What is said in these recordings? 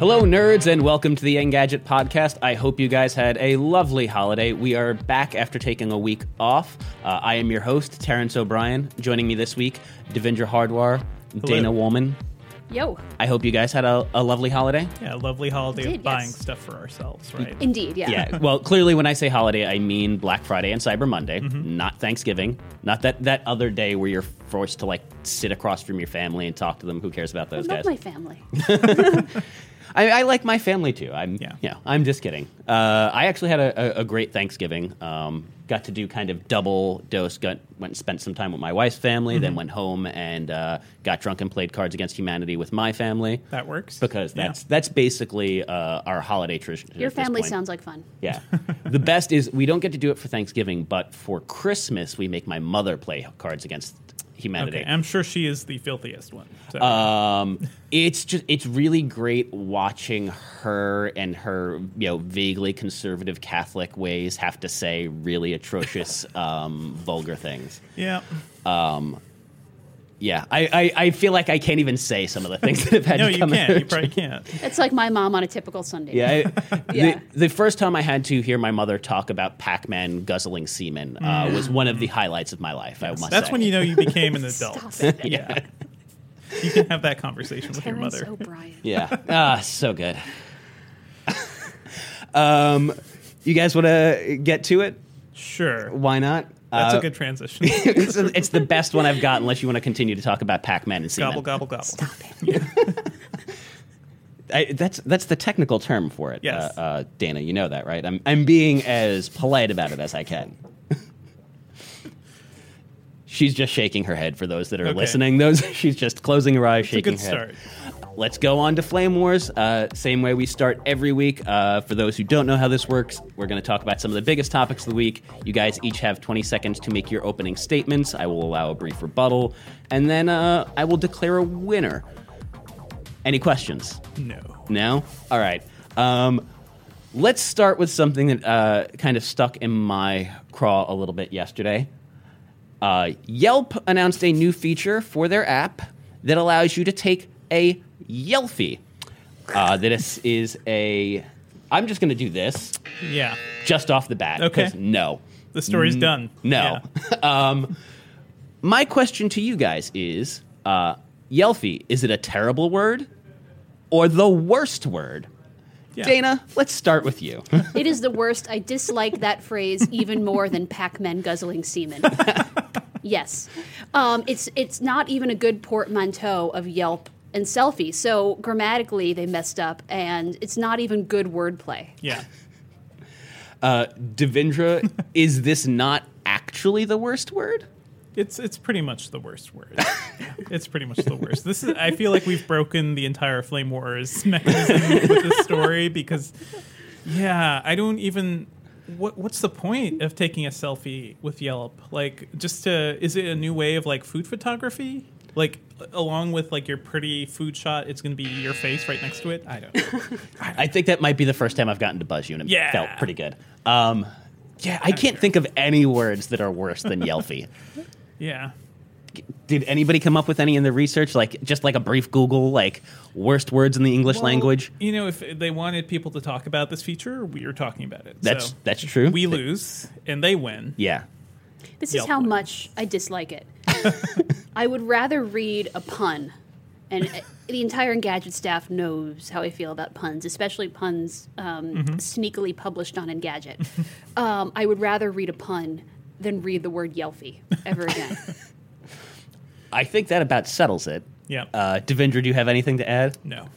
Hello, nerds, and welcome to the Engadget podcast. I hope you guys had a lovely holiday. We are back after taking a week off. Uh, I am your host, Terrence O'Brien. Joining me this week, Devindra Hardawar, Dana Wollman. Yo. I hope you guys had a, a lovely holiday. Yeah, a lovely holiday Did, of buying yes. stuff for ourselves, right? Indeed, yeah. Yeah, well, clearly, when I say holiday, I mean Black Friday and Cyber Monday, Mm-hmm. not Thanksgiving, not that, that other day where you're forced to like sit across from your family and talk to them. Who cares about I those love guys? my family. I, I like my family too. I'm Yeah. yeah. I'm just kidding. Uh, I actually had a, a, a great Thanksgiving. Um, got to do kind of double dose. Got went and spent some time with my wife's family. Mm-hmm. Then went home and uh, got drunk and played Cards Against Humanity with my family. That works. because Yeah. that's that's basically uh, our holiday tradition. Your family sounds like fun. Yeah. the best is we don't get to do it for Thanksgiving, but for Christmas we make my mother play Cards Against Humanity. Okay, I'm sure she is the filthiest one. So. Um, it's just it's really great watching her and her you know vaguely conservative Catholic ways have to say really atrocious um, vulgar things. yeah. Yeah, I, I, I feel like I can't even say some of the things that have had No, to you come can't. You probably can't. It's like my mom on a typical Sunday. Yeah, I, Yeah. The, the first time I had to hear my mother talk about Pac-Man guzzling semen uh, was one of the highlights of my life. I must That's say. when you know you became an adult. Stop it. Yeah. You can have that conversation with your Terrence mother. O'Brien. Yeah. Ah, so good. um, you guys want to get to it? Sure. Why not? That's Uh, a good transition. it's, it's the best one I've got, unless you want to continue to talk about Pac-Man and gobble, gobble, gobble. I, that's that's the technical term for it. Yes. Uh, uh, Dana, you know that, right? I'm I'm being as polite about it as I can. She's just shaking her head for those that are Okay. listening. Those she's just closing her eyes, a shaking good her head. start. Let's go on to Flame Wars. Uh, same way we start every week. Uh, for those who don't know how this works, we're going to talk about some of the biggest topics of the week. You guys each have 20 seconds to make your opening statements. I will allow a brief rebuttal, and then uh, I will declare a winner. Any questions? No. No? All right. Um, let's start with something that uh, kind of stuck in my craw a little bit yesterday. Uh, Yelp announced a new feature for their app that allows you to take a Yelfie. Uh, this is a. I'm just going to do this Yeah. just off the bat. Okay. 'cause No. The story's done. No. um, my question to you guys is uh, Yelfie, is it a terrible word or the worst word? Yeah. Dana, let's start with you. It is the worst. I dislike that phrase even more than Pac-Man guzzling semen. yes, um, it's it's not even a good portmanteau of Yelp and selfie. So grammatically, they messed up, and it's not even good wordplay. Yeah. Uh, Devindra, is this not actually the worst word? It's it's pretty much the worst word. it's pretty much the worst. This is I feel like we've broken the entire Flame Wars mechanism with this story because yeah, I don't even what what's the point of taking a selfie with Yelp? Like just to is it a new way of like food photography? Like along with like your pretty food shot, it's going to be your face right next to it. I don't. know. I think that might be the first time I've gotten to buzz you, and it Yeah. felt pretty good. Um, yeah, I can't think of any words that are worse than Yelfie. Yeah. Did anybody come up with any in the research? Like just like a brief Google, like worst words in the English Well, language. You know, if they wanted people to talk about this feature, we are talking about it. That's So that's true. we lose and they win. yeah. This Yelp is how wins. much I dislike it. I would rather read a pun, and uh, the entire Engadget staff knows how I feel about puns, especially puns um, Mm-hmm. sneakily published on Engadget. um, I would rather read a pun than read the word Yelfie ever again. I think that about settles it. Yeah. Uh, Devindra, do you have anything to add? no.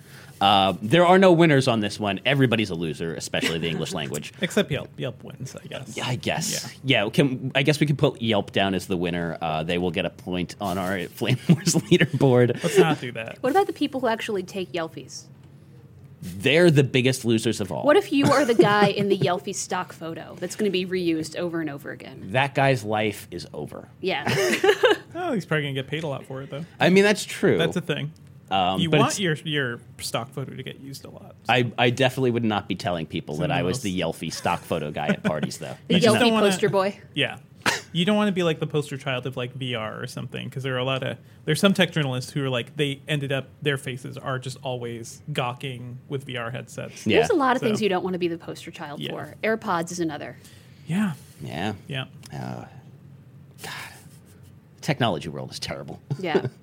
Uh, there are no winners on this one. Everybody's a loser, especially the English language. Except Yelp. Yelp wins, I guess. Yeah, I guess. Yeah. can, I guess we can put Yelp down as the winner. Uh, they will get a point on our Flame Wars leaderboard. Let's not do that. what about the people who actually take Yelpies? They're the biggest losers of all. What if you are the guy in the Yelfie stock photo that's going to be reused over and over again? that guy's life is over? Yeah. Oh, he's probably gonna get paid a lot for it though. I mean, that's true. That's a thing. Um, you but want your your stock photo to get used a lot. I, I definitely would not be telling people that I was else. the Yelfie stock photo guy at parties, though. The just Yelfie don't wanna- poster boy. Yeah. You don't want to be like the poster child of like VR or something because there are a lot of there's some tech journalists who are like they ended up their faces are just always gawking with VR headsets. Yeah. There's a lot of So- things you don't want to be the poster child Yeah. for. AirPods is another. Yeah. Yeah. Yeah. God technology world is terrible. Yeah.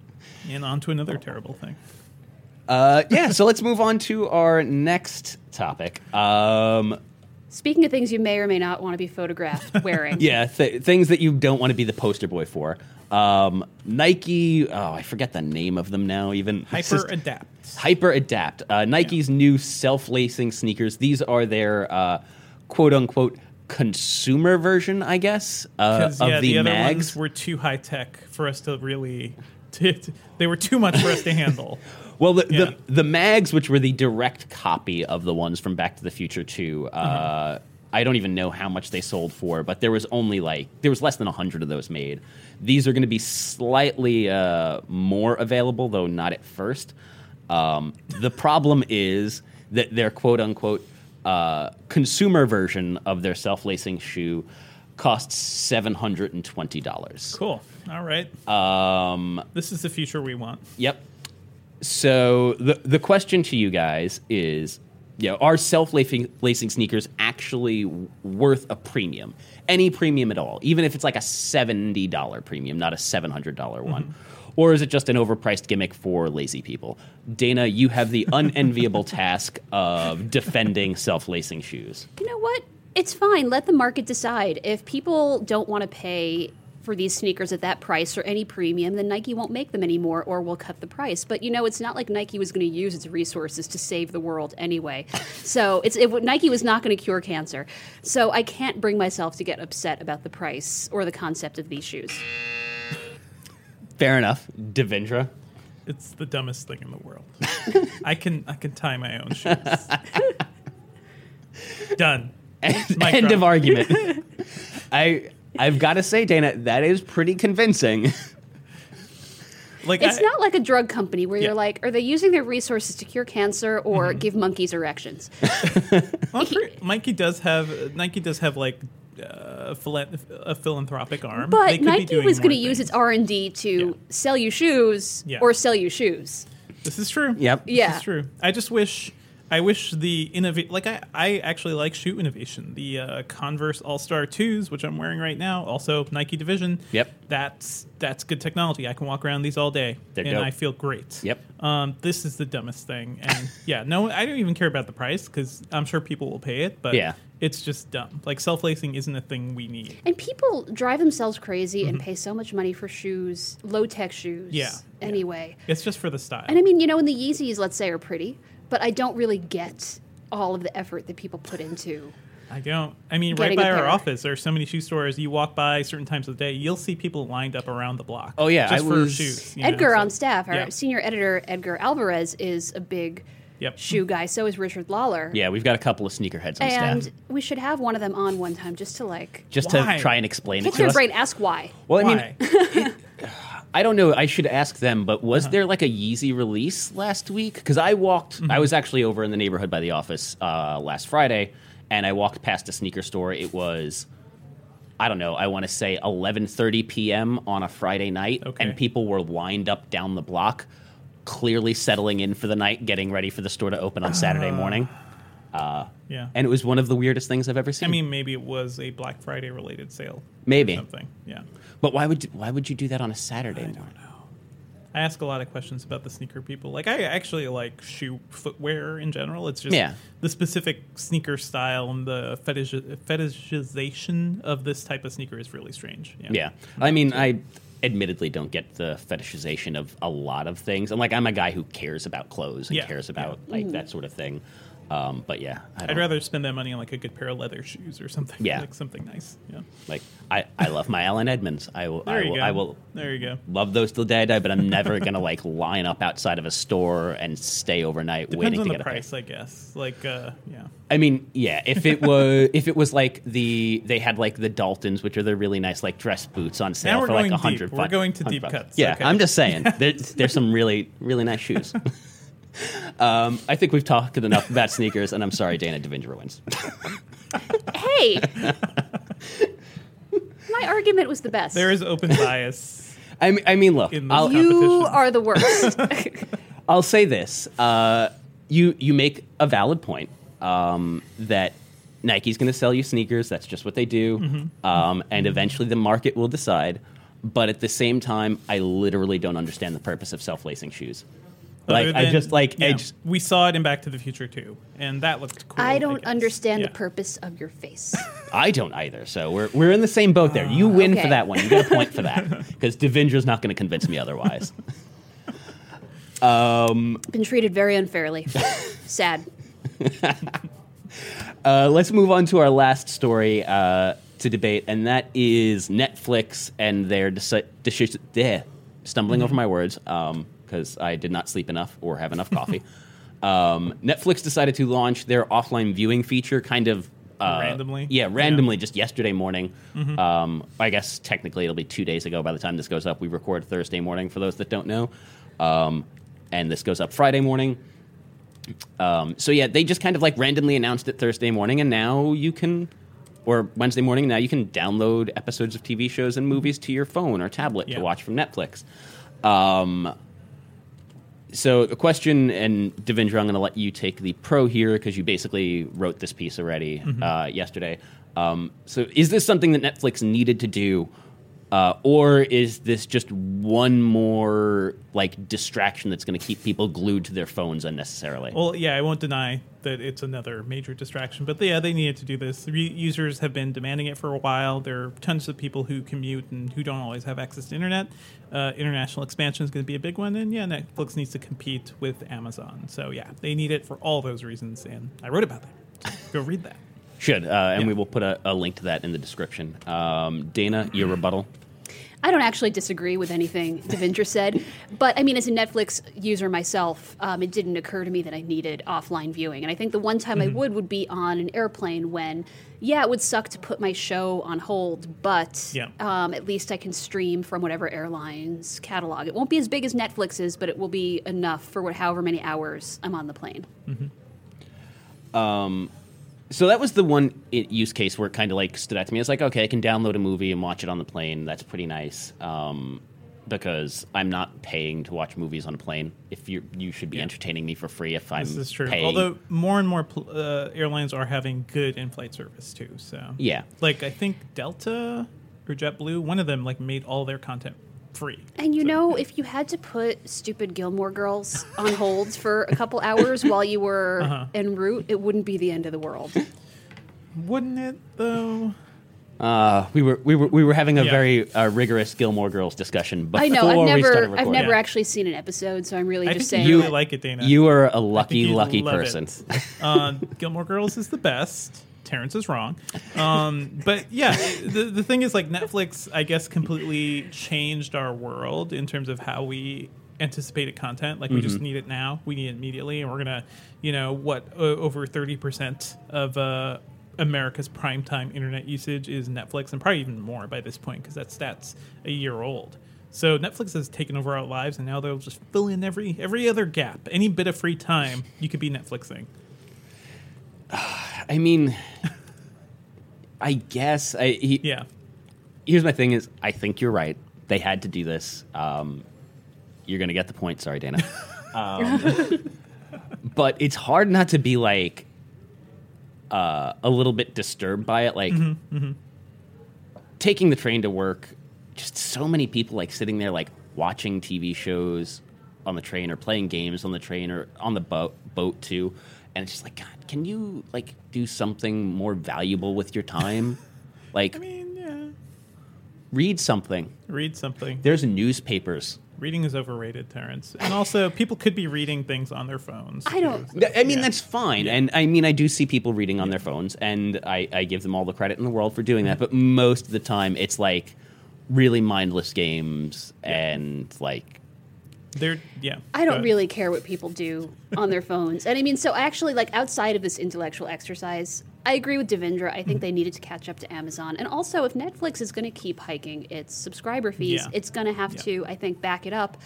And on to another terrible thing. Uh, yeah, so let's move on to our next topic. Um, Speaking of things you may or may not want to be photographed wearing. yeah, th- things that you don't want to be the poster boy for. Um, Nike, oh, I forget the name of them now, even. Hyper just- adapt. HyperAdapt. Uh, Nike's new self lacing sneakers. These are their uh, quote unquote consumer version, I guess, uh, Because of yeah, the, the, other mags. ones were too high tech for us to really. They were too much for us to handle. Well, the, Yeah. the the mags, which were the direct copy of the ones from Back to the Future Two, uh, Mm-hmm. I don't even know how much they sold for, but there was only like there was less than hundred of those made. These are going to be slightly uh, more available, though not at first. Um, the problem is that their quote unquote uh, consumer version of their self lacing shoe costs seven hundred and twenty dollars. Cool. All right. Um, This is the future we want. Yep. So the the question to you guys is, you know, are self lacing sneakers actually worth a premium? Any premium at all, even if it's like a seventy dollar premium, not a seven hundred dollar one. Or is it just an overpriced gimmick for lazy people? Dana, you have the unenviable task of defending self lacing shoes. You know what? It's fine. Let the market decide. If people don't want to pay for these sneakers at that price or any premium, then Nike won't make them anymore or will cut the price. But you know, it's not like Nike was going to use its resources to save the world anyway. so it's it, Nike was not going to cure cancer. So I can't bring myself to get upset about the price or the concept of these shoes. Fair enough. Devindra. It's the dumbest thing in the world. I can I can tie my own shoes. Done. Mic End of argument. I I've got to say, Dana, that is pretty convincing. Like It's I- not like a drug company where Yeah. you're like, are they using their resources to cure cancer or give monkeys erections? Well, pre- Nike does have Nike does have like uh, philan- a philanthropic arm. They But could be Nike doing was going to use its R and D to Yeah. sell you shoes Yeah. or sell you shoes. This is true. Yep. This Yeah. is true. I just wish. I wish the innovate like I, I actually like shoe innovation. The uh, Converse All Star Twos, which I'm wearing right now, also Nike division. Yep. That's that's good technology. I can walk around these all day, They're and dope. I feel great. Yep. Um, this is the dumbest thing, and yeah, no, I don't even care about the price because I'm sure people will pay it. But Yeah. it's just dumb. Like self lacing isn't a thing we need. And people drive themselves crazy and pay so much money for shoes, low tech shoes. Mm-hmm. Yeah. Yeah. Anyway. It's just for the style. And I mean, you know, and the Yeezys, let's say, are pretty, but I don't really get all of the effort that people put into. I don't. I mean, right by our office, there are so many shoe stores. You walk by certain times of the day, you'll see people lined up around the block. Oh, yeah, just I for was- shoes. you know, Edgar so- on staff, our yeah. senior editor, Edgar Alvarez, is a big Yep. shoe guy. So is Richard Lawler. Yeah, we've got a couple of sneakerheads on And staff. And we should have one of them on one time just to like Just Why? to try and explain it pick to their us. brain, ask why. Well, I mean, Why? I don't know. I should ask them, but was Uh-huh. there like a Yeezy release last week? Because I walked, Mm-hmm. I was actually over in the neighborhood by the office uh, last Friday, and I walked past a sneaker store. It was, I don't know, I want to say 11:30 p.m. on a Friday night, Okay. and people were lined up down the block, clearly settling in for the night, getting ready for the store to open on Saturday morning. yeah. And it was one of the weirdest things I've ever seen. I mean, maybe it was a Black Friday related sale. Maybe. Something. Yeah. But why would why would you do that on a Saturday I morning? I ask a lot of questions about the sneaker people. Like I actually like shoe footwear in general. It's just Yeah. the specific sneaker style and the fetish fetishization of this type of sneaker is really strange. Yeah. I mean, I admittedly don't get the fetishization of a lot of things. I'm like, I'm a guy who cares about clothes and Yeah. cares about like that sort of thing. Um, but yeah, I I'd rather spend that money on like a good pair of leather shoes or something. Yeah. like something nice. Yeah. like I, I love my Allen Edmonds. I will, There I will, go. I will There you go. love those till day I die, but I'm never gonna like line up outside of a store and stay overnight Depends waiting on to the get a pair. price, I guess. Like, uh, yeah. I mean, yeah. If it was, if it was like the they had like the Daltons, which are the really nice like dress boots on sale for like a hundred. We're going to deep bucks. cuts. Yeah, Okay. I'm just saying. There, there's some really really nice shoes. um, I think we've talked enough about sneakers, and I'm sorry, Dana Devindra wins. Hey, my argument was the best. There is open bias. I mean, I mean, look, I'll, you are the worst. I'll say this: uh, you you make a valid point um, that Nike's going to sell you sneakers. That's just what they do, Mm-hmm. um, and eventually the market will decide. But at the same time, I literally don't understand the purpose of self-lacing shoes. Like Other I just like yeah, I just, we saw it in Back to the Future too, and that looked cool. I don't guess. understand Yeah. the purpose of your face. I don't either. So we're we're in the same boat there. You win Okay. for that one. You get a point for that because Devindra's not going to convince me otherwise. Um, been treated very unfairly. Sad. Uh, let's move on to our last story uh, to debate, and that is Netflix and their deci- deci- bleh, stumbling over my words because I did not sleep enough or have enough coffee. um, Netflix decided to launch their offline viewing feature, kind of. Uh, Randomly? yeah, randomly, just yesterday morning. Um, I guess technically it'll be two days ago by the time this goes up. We record Thursday morning for those that don't know, um, and this goes up Friday morning. Um, so yeah, they just kind of like randomly announced it Thursday morning, and now you can, or Wednesday morning. Now you can download episodes of TV shows and movies to your phone or tablet Yeah. to watch from Netflix. Um, so the question, and Devindra, I'm going to let you take the pro here because you basically wrote this piece already uh, yesterday. Um, so is this something that Netflix needed to do? Uh, or is this just one more like distraction that's going to keep people glued to their phones unnecessarily? Well, yeah, I won't deny that it's another major distraction, but yeah, they needed to do this. Re- users have been demanding it for a while. There are tons of people who commute and who don't always have access to internet. Uh, international expansion is going to be a big one, and yeah, Netflix needs to compete with Amazon. So yeah, they need it for all those reasons, and I wrote about that. Go read that. Should, uh, and Yeah. we will put a, a link to that in the description. Um, Dana, your rebuttal? I don't actually disagree with anything Devindra said, but I mean, as a Netflix user myself, um, it didn't occur to me that I needed offline viewing. And I think the one time I would would be on an airplane when, yeah, it would suck to put my show on hold, but Yeah. um, at least I can stream from whatever airline's catalog. It won't be as big as Netflix's, but it will be enough for what, however many hours I'm on the plane. So that was the one use case where it kind of like stood out to me. It's like, okay, I can download a movie and watch it on the plane. That's pretty nice. Um, because I'm not paying to watch movies on a plane. If you you should be Yeah. entertaining me for free if I'm This is true. paying. Although more and more pl- uh, airlines are having good in-flight service too. So Yeah. like I think Delta or JetBlue, one of them like made all their content free. And you So, know, yeah. if you had to put stupid Gilmore Girls on hold for a couple hours while you were Uh-huh. en route, it wouldn't be the end of the world. wouldn't it though? uh, we were we were we were having a Yeah. very uh, rigorous Gilmore Girls discussion before I know. I've we started never, recording. I've never Yeah. actually seen an episode, so I'm really I just think saying. you You- really like it, Dana. You are a lucky lucky person. uh, Gilmore Girls is the best. Terrence is wrong. Um, but yeah, the, the thing is, like, Netflix, I guess, completely changed our world in terms of how we anticipated content. Like, we Mm-hmm. just need it now. We need it immediately. And we're going to, you know, what, o- over 30% of uh, America's primetime internet usage is Netflix, and probably even more by this point because that stat's a year old. So Netflix has taken over our lives, and now they'll just fill in every every other gap, any bit of free time you could be Netflixing. I mean, I guess I, he, Yeah, here's my thing: is I think you're right. They had to do this. Um, you're gonna get the point. Sorry, Dana. Um, but it's hard not to be like uh, a little bit disturbed by it. Like taking the train to work just so many people like sitting there like watching TV shows on the train or playing games on the train or on the boat boat too. And it's just like, God, can you like do something more valuable with your time? like I mean, yeah. read something. Read something. There's newspapers. Reading is overrated, Terrence. And also, people could be reading things on their phones. I don't- too. Th- I mean, Yeah. that's fine. And I mean, I do see people reading on their phones, and I, I give them all the credit in the world for doing that. But most of the time, it's like really mindless games and like They're yeah. I don't really care what people do on their phones. And I mean, so actually, like outside of this intellectual exercise, I agree with Devindra. I think they needed to catch up to Amazon. And also, if Netflix is going to keep hiking its subscriber fees, Yeah. it's going to have Yeah. to, I think, back it up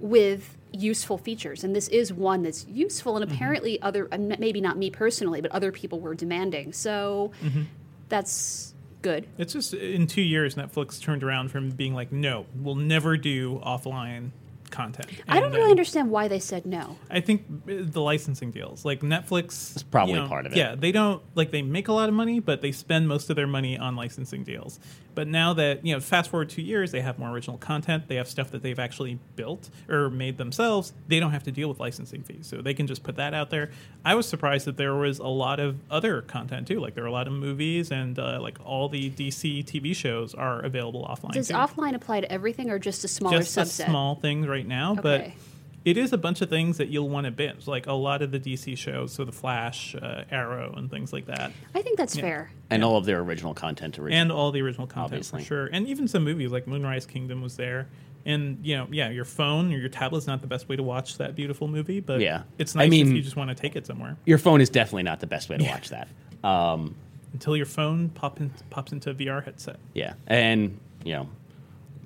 with useful features. And this is one that's useful. And mm-hmm. apparently, other, maybe not me personally, but other people were demanding. So mm-hmm. that's good. It's just in two years, Netflix turned around from being like, no, we'll never do offline content. I don't And really then- understand why they said no. I think uh, the licensing deals, like Netflix, is probably you know, part of it. Yeah, they don't like they make a lot of money, but they spend most of their money on licensing deals. But now that you know, fast forward two years, they have more original content. They have stuff that they've actually built or made themselves. They don't have to deal with licensing fees, so they can just put that out there. I was surprised that there was a lot of other content too. Like there are a lot of movies and uh, like all the DC TV shows are available offline. Does too offline apply to everything or just a smaller just subset? a small things right now, but it is a bunch of things that you'll want to binge, like a lot of the DC shows, so the Flash, uh, Arrow, and things like that, I think that's fair. and all of their original content original. and all the original content Obviously. for sure, and even some movies like Moonrise Kingdom was there. And you know, yeah, your phone or your tablet's not the best way to watch that beautiful movie, but Yeah. it's I nice mean- if you just want to take it somewhere Your phone is definitely not the best way to Yeah. watch that. Um, until your phone pop in, pops into a VR headset. Yeah, and you know,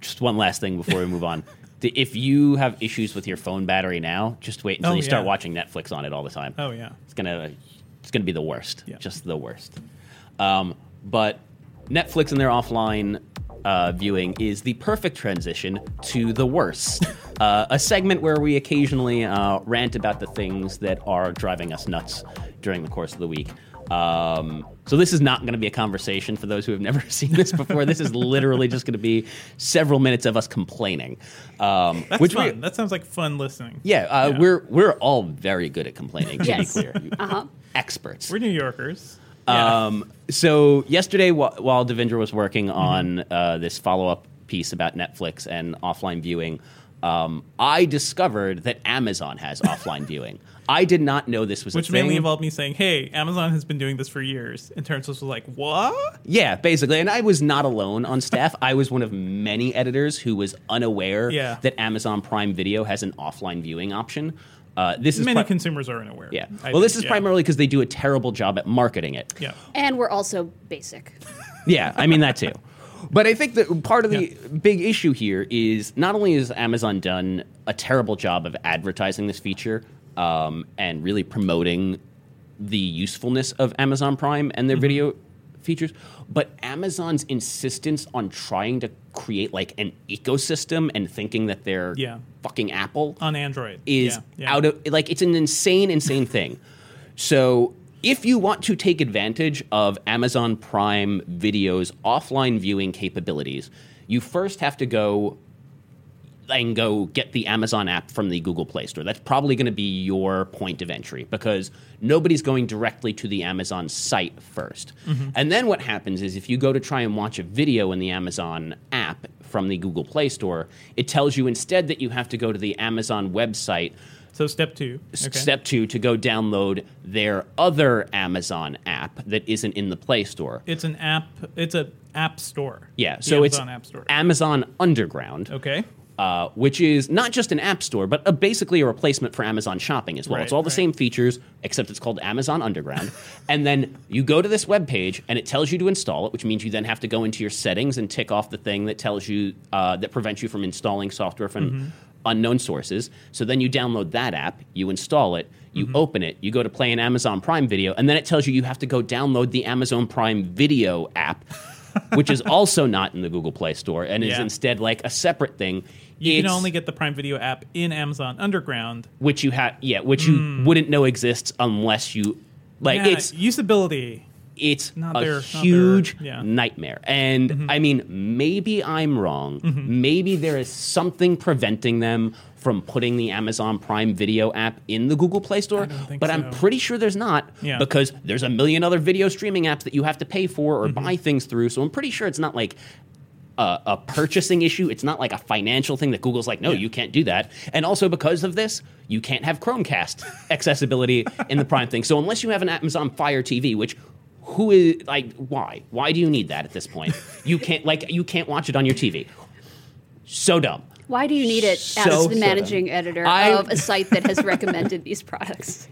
just one last thing before we move on. If you have issues with your phone battery now, just wait until Oh, you start watching Netflix on it all the time. Oh yeah, It's gonna it's gonna be the worst. Yeah. Just the worst. Um, but Netflix and their offline uh, viewing is the perfect transition to the worst. uh, a segment where we occasionally uh, rant about the things that are driving us nuts during the course of the week. Um, so this is not going to be a conversation for those who have never seen this before. this is literally just going to be several minutes of us complaining, um, that's which we, fun. that sounds like fun listening. yeah, uh, Yeah. we're we're all very good at complaining. To Yes. be clear, Uh-huh. experts. We're New Yorkers. Yeah. Um, so yesterday, wh- while Devindra was working Mm-hmm. on uh, this follow-up piece about Netflix and offline viewing, um, I discovered that Amazon has offline viewing. I did not know this was Which a thing. mainly involved me saying, "Hey, Amazon has been doing this for years." And Terrence was like, "What?" Yeah, basically. And I was not alone on staff. I was one of many editors who was unaware Yeah. that Amazon Prime Video has an offline viewing option. Uh, this is Many pri- consumers are unaware. yeah. I Well, this is yeah. primarily because they do a terrible job at marketing it. Yeah. And we're also basic. Yeah, I mean that too. But I think that part of the big issue here is not only has Amazon done a terrible job of advertising this feature um, and really promoting the usefulness of Amazon Prime and Mm-hmm. their video features, but Amazon's insistence on trying to create like an ecosystem and thinking that they're Yeah. fucking Apple On Android. is Yeah, yeah. out of like it's an insane insane thing so if you want to take advantage of amazon prime video's offline viewing capabilities you first have to go and go get the Amazon app from the Google Play Store. That's probably going to be your point of entry because nobody's going directly to the Amazon site 1st mm-hmm. And then what happens is if you go to try and watch a video in the Amazon app from the Google Play Store, it tells you instead that you have to go to the Amazon website So step two. Okay. Step two to go download their other Amazon app that isn't in the Play Store. It's an app. It's a app store. Yeah, so it's Amazon App Store. Amazon Underground, okay. Uh, which is not just an app store, but a, basically a replacement for Amazon Shopping as well. Right, it's all the right. same features, except it's called Amazon Underground. and then you go to this web page, and it tells you to install it, which means you then have to go into your settings and tick off the thing that tells you uh, that prevents you from installing software from Mm-hmm. unknown sources. So then you download that app, you install it, you Mm-hmm. open it, you go to play an Amazon Prime video, and then it tells you you have to go download the Amazon Prime Video app. which is also not in the Google Play Store and is instead like a separate thing. You can only get the Prime Video app in Amazon Underground. which you have, yeah, which you wouldn't know exists unless you like Hmm. Yeah, it's usability. it's Not a their- not huge yeah. nightmare. And I mean, maybe I'm wrong. Maybe there is something preventing them from putting the Amazon Prime Video app in the Google Play Store. But I'm pretty sure there's not Yeah. because there's a million other video streaming apps that you have to pay for or Mm-hmm. buy things through. So I'm pretty sure it's not like a, a purchasing issue. It's not like a financial thing that Google's like, no, you can't do that. And also because of this, you can't have Chromecast accessibility in the Prime thing. So unless you have an Amazon Fire TV, which who is like why? Why do you need that at this point? You can't like you can't watch it on your TV. So dumb. Why do you need it So as the sad. managing editor I- of a site that has recommended these products?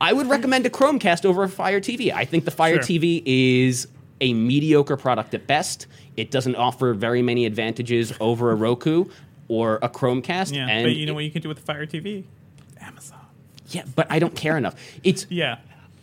I would recommend a Chromecast over a Fire TV. I think the Fire Sure. TV is a mediocre product at best. It doesn't offer very many advantages over a Roku or a Chromecast. Yeah, and but you know it- what you can do with Fire TV? Amazon. Yeah, but I don't care enough. It's Yeah.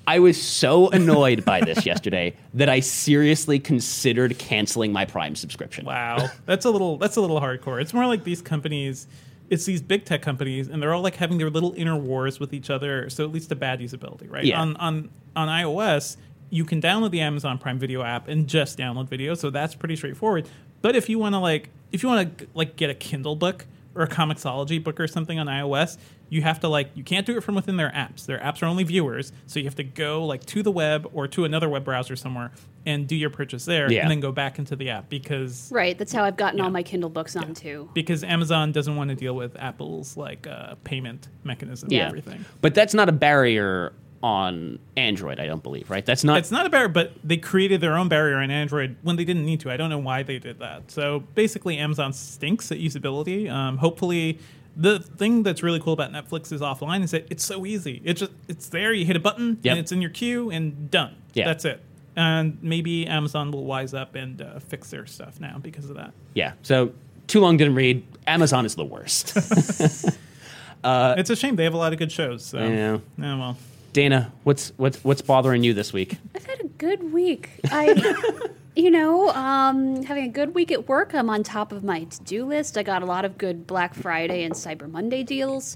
I was so annoyed by this yesterday that I seriously considered canceling my Prime subscription. Wow, that's a little that's a little hardcore. It's more like these companies. It's these big tech companies, and they're all like having their little inner wars with each other. So it leads to bad usability, right? Yeah. On on on iOS, you can download the Amazon Prime Video app and just download video, so that's pretty straightforward. But if you want to like, if you want to like get a Kindle book or a Comixology book or something on iOS, you have to like, you can't do it from within their apps. Their apps are only viewers, so you have to go like to the web or to another web browser somewhere and do your purchase there, Yeah. and then go back into the app because Right, that's how I've gotten all my Kindle books on too. because Amazon doesn't want to deal with Apple's like uh, payment mechanism Yeah. and everything. But that's not a barrier on Android, I don't believe, right? That's not It's not a barrier, but they created their own barrier on Android when they didn't need to. I don't know why they did that. So basically, Amazon stinks at usability. Um, hopefully, the thing that's really cool about Netflix is offline is that it's so easy. It's just it's there. You hit a button Yep. and it's in your queue and done. Yeah. that's it. And maybe Amazon will wise up and uh, fix their stuff now because of that. Yeah. So too long didn't read. Amazon is the worst. it's a shame they have a lot of good shows. So. Yeah. Yeah, well. Dana, what's what's what's bothering you this week? I've had a good week. I, you know, um, having a good week at work. I'm on top of my to-do list. I got a lot of good Black Friday and Cyber Monday deals.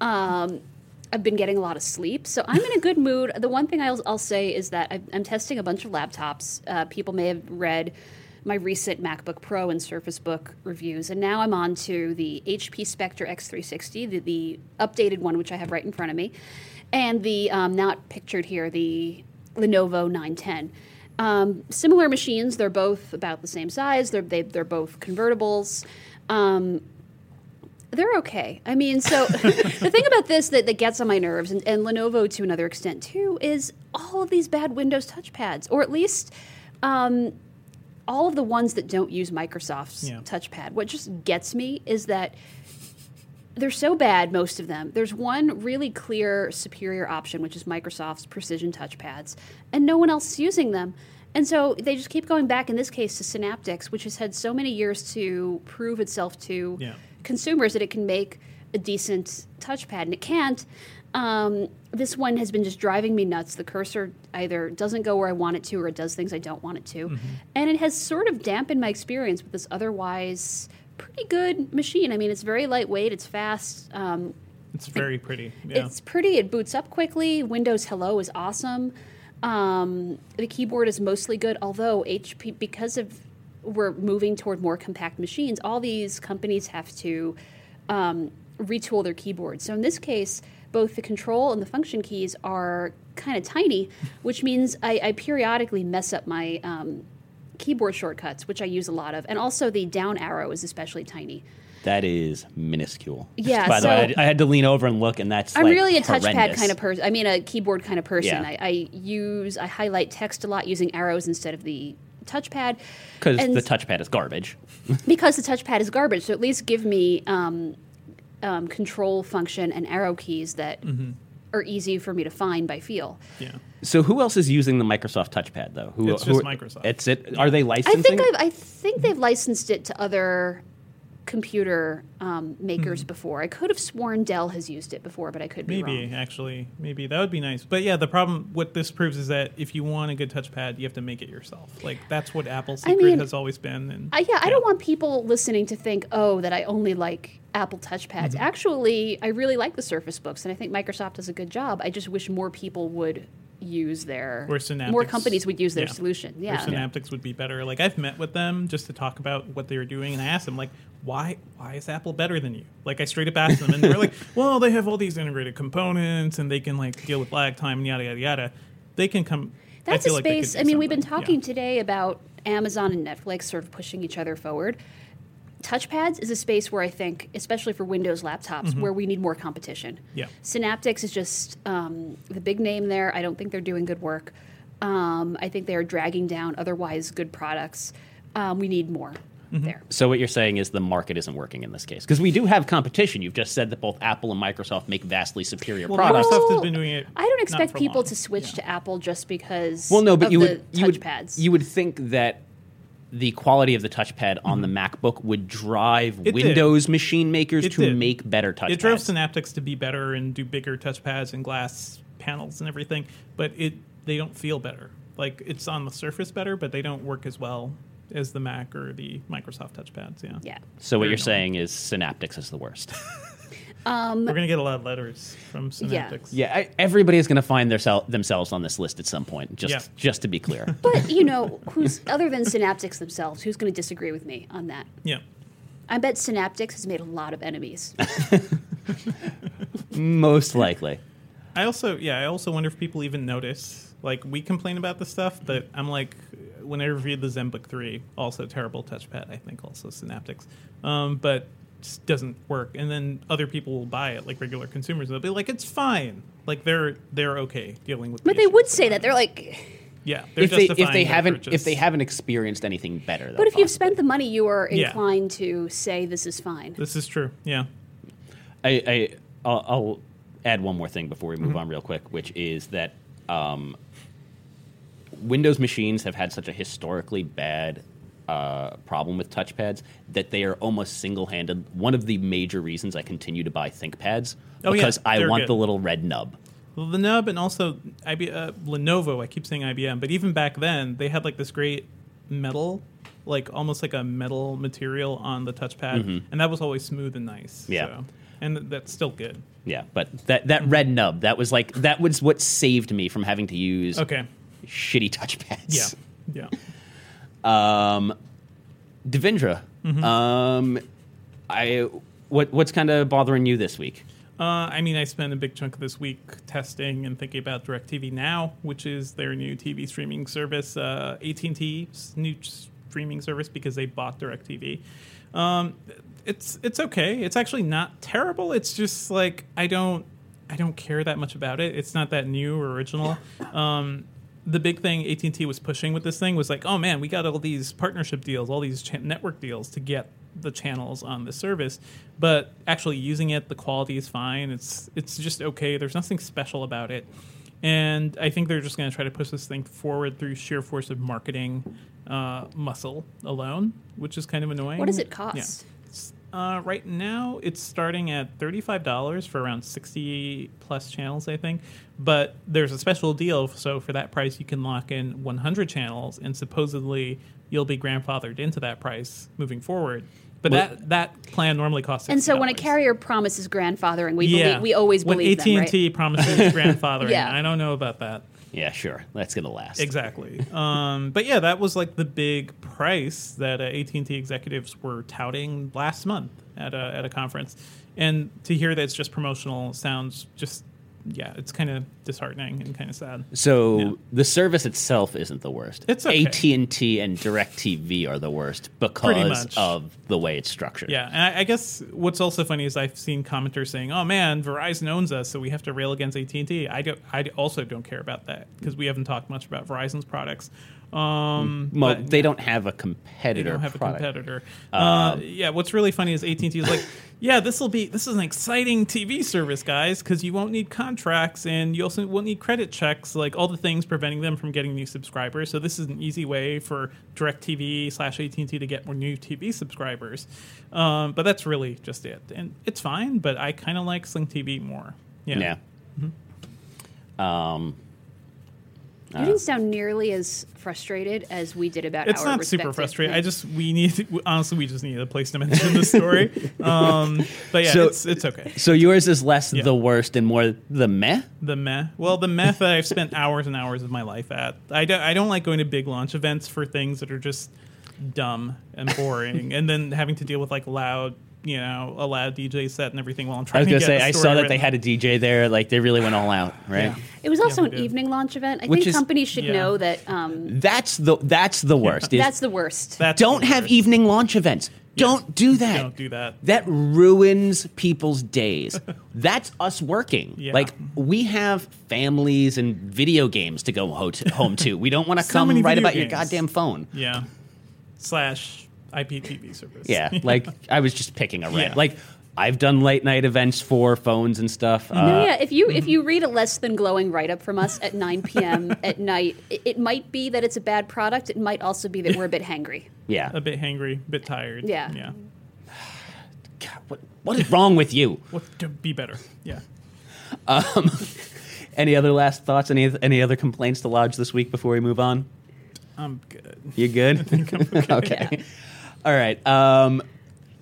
Um, I've been getting a lot of sleep, so I'm in a good mood. The one thing I'll, I'll say is that I, I'm testing a bunch of laptops. Uh, people may have read my recent MacBook Pro and Surface Book reviews, and now I'm on to the HP Spectre X360, the, the updated one, which I have right in front of me, and the um, not pictured here, the Lenovo 910. Um, similar machines, they're both about the same size. They're they, they're both convertibles. Um, they're okay. I mean, so the thing about this that, that gets on my nerves, and, and Lenovo to another extent too, is all of these bad Windows touchpads, or at least um, all of the ones that don't use Microsoft's Yeah. touchpad. What just gets me is that they're so bad, most of them. There's one really clear superior option, which is Microsoft's precision touchpads, and no one else is using them. And so they just keep going back, in this case, to Synaptics, which has had so many years to prove itself to Yeah. consumers that it can make a decent touchpad, and it can't. Um, this one has been just driving me nuts. The cursor either doesn't go where I want it to, or it does things I don't want it to, and it has sort of dampened my experience with this otherwise pretty good machine. I mean, it's very lightweight, it's fast. Um, It's very pretty. Yeah. it's pretty. It boots up quickly. Windows Hello is awesome. Um, the keyboard is mostly good, although HP, because of we're moving toward more compact machines, all these companies have to um, retool their keyboards. So in this case, both the control and the function keys are kind of tiny, which means I, I periodically mess up my um, keyboard shortcuts, which I use a lot of, and also the down arrow is especially tiny. That is minuscule. Yeah, By the way, I had, I had to lean over and look, and that's I'm like, really a touchpad kind of person. I mean, a keyboard kind of person. Yeah. I, I use, I highlight text a lot using arrows instead of the touchpad. because the touchpad is garbage. because the touchpad is garbage. So at least give me um, um, control function and arrow keys that Mm-hmm. are easy for me to find by feel. yeah. So who else is using the Microsoft touchpad though? Who, It's who- just Microsoft. It's it. Are they I licensing? think I've, I think they've licensed it to other computer um, makers before. I could have sworn Dell has used it before, but I could be wrong. Maybe actually, maybe that would be nice. But yeah, the problem what this proves is that if you want a good touchpad, you have to make it yourself. Like that's what Apple's I secret mean, has always been. And I, yeah, I don't want people listening to think, oh, that I only like Apple touchpads. Mm-hmm. Actually, I really like the Surface Books, and I think Microsoft does a good job. I just wish more people would use their Or Synaptics. more companies would use their Yeah. solution. Or Yeah. Synaptics would be better. Like I've met with them just to talk about what they were doing, and I asked them like, why why is Apple better than you? Like I straight up asked them, and they're like, well, they have all these integrated components, and they can like deal with lag time and yada yada yada. They can come. That's a like space. do I mean, we've been something. Yeah. talking today about Amazon and Netflix sort of pushing each other forward. Touchpads is a space where I think, especially for Windows laptops, where we need more competition. Mm-hmm. Yeah. Synaptics is just um, the big name there. I don't think they're doing good work. Um, I think they are dragging down otherwise good products. Um, we need more Mm-hmm. there. So what you're saying is the market isn't working in this case because we do have competition. You've just said that both Apple and Microsoft make vastly superior Well, products. Microsoft has been doing it. I don't expect people long. to switch Yeah. to Apple just because Well, no, but of you the would you would touchpads. you would think that the quality of the touchpad on the MacBook would drive Mm-hmm. It did. Windows machine makers It to did. make better touchpads. It drove Synaptics to be better and do bigger touchpads and glass panels and everything, but it they don't feel better. Like it's on the surface better, but they don't work as well as the Mac or the Microsoft touchpads. Yeah. yeah. so what you're annoying. saying is Synaptics is the worst. Um, We're gonna get a lot of letters from Yeah. Synaptics. yeah, I, everybody is going to find their sel- themselves on this list at some point. Just Yeah. just to be clear. But you know, who's other than Synaptics themselves? Who's going to disagree with me on that? Yeah. I bet Synaptics has made a lot of enemies. Most likely. I also yeah, I also wonder if people even notice. Like we complain about this stuff, but I'm like when I reviewed the ZenBook 3, also terrible touchpad, I think also Synaptics. Um, but just doesn't work. And then other people will buy it, like regular consumers, and they'll be like, it's fine. Like they're they're okay dealing with But the they would say that they're like. Yeah. They're If they if they haven't if they haven't experienced anything better, though, But if you've spent the money, you are Yeah. inclined to say this is fine. This is true. Yeah. I, I I'll, I'll add one more thing before we Mm-hmm. move on real quick, which is that um, Windows machines have had such a historically bad uh, problem with touchpads that they are almost single-handed one of the major reasons I continue to buy ThinkPads Oh, yeah, because I want good. the little red nub. Well, the nub and also IB, uh, Lenovo. I keep saying IBM, but even back then they had like this great metal, like almost like a metal material on the touchpad, and that was always smooth and nice. Mm-hmm. Yeah. so- and th- that's still good. Yeah, but that that red nub that was like that was what saved me from having to use Okay. shitty touchpads. Yeah. Yeah. Um, Devindra, Mm-hmm. um, I what what's kind of bothering you this week? Uh, I mean, I spent a big chunk of this week testing and thinking about DirecTV Now, which is their new TV streaming service, uh, AT&T's new streaming service because they bought DirecTV. Um, it's it's okay. It's actually not terrible. It's just like I don't I don't care that much about it. It's not that new or original. Um, the big thing AT&T was pushing with this thing was like, oh man, we got all these partnership deals, all these cha- network deals to get the channels on the service, but actually using it, the quality is fine. It's it's just okay. There's nothing special about it, and I think they're just going to try to push this thing forward through sheer force of marketing uh, muscle alone, which is kind of annoying. What does it cost? It's, Uh, right now, it's starting at thirty-five dollars for around sixty plus channels, I think. But there's a special deal, so for that price, you can lock in one hundred channels, and supposedly you'll be grandfathered into that price moving forward. But Well- that that plan normally costs. $60. And so when a carrier promises grandfathering, we yeah, believe, we always when believe AT&T them, right? promises grandfathering, Yeah. I don't know about that. Yeah, sure, that's gonna last. Exactly. um, but yeah, that was like the big price that uh, AT&T executives were touting last month at a, at a conference. And to hear that it's just promotional sounds just, yeah, it's kind of disheartening and kind of sad. So Yeah. the service itself isn't the worst. It's okay. AT and T and Directv are the worst because of the way it's structured. Yeah, and I, I guess what's also funny is I've seen commenters saying, "Oh man, Verizon owns us, so we have to rail against AT and T." I don't. I also don't care about that because we haven't talked much about Verizon's products. Um, Well, but- they don't have a competitor. they don't have product. a competitor. Uh, yeah, what's really funny is AT and T is like, yeah, this will be this is an exciting TV service, guys, because you won't need contracts and you also won't need credit checks, like all the things preventing them from getting new subscribers. So this is an easy way for DirecTV slash AT and T to get more new TV subscribers. Um, but that's really just it, and it's fine. But I kind of like Sling TV more. Yeah. Yeah. Um, You didn't sound nearly as frustrated as we did about It's our not super respective- frustrating. I just we need to, honestly we just need a place to mention the story. Um, but yeah, So- it's it's okay. So yours is less Yeah. the worst and more the meh. The meh. Well, the meh that I've spent hours and hours of my life at. I don't, I don't like going to big launch events for things that are just dumb and boring, and then having to deal with like loud, you know, a loud DJ set and everything while I'm trying. I trying was to gonna get say I saw that they had a DJ there. Like they really went all out, right? Yeah. It was also Yeah, an did. evening launch event. I Which think is- companies should Yeah. know that um, That's the that's the worst. is that's the worst. That's don't the have worst. evening launch events. Don't do that. Don't do that. That ruins people's days. That's us working. Yeah. Like we have families and video games to go ho- home to. We don't want to So come many right video about your goddamn phone. Yeah. Slash IPTV service. Yeah, like I was just picking a rant. Yeah. Like I've done late night events for phones and stuff. Uh, yeah, if you if you read a less than glowing write up from us at 9 p.m. at night, it, it might be that it's a bad product. It might also be that we're a bit hangry. yeah. a bit hangry, a bit tired. Yeah. Yeah. God, what, what is wrong with you? What to be better? Yeah. Any other last thoughts? Any any other complaints to lodge this week before we move on? I'm good. You good? okay. All right. Um,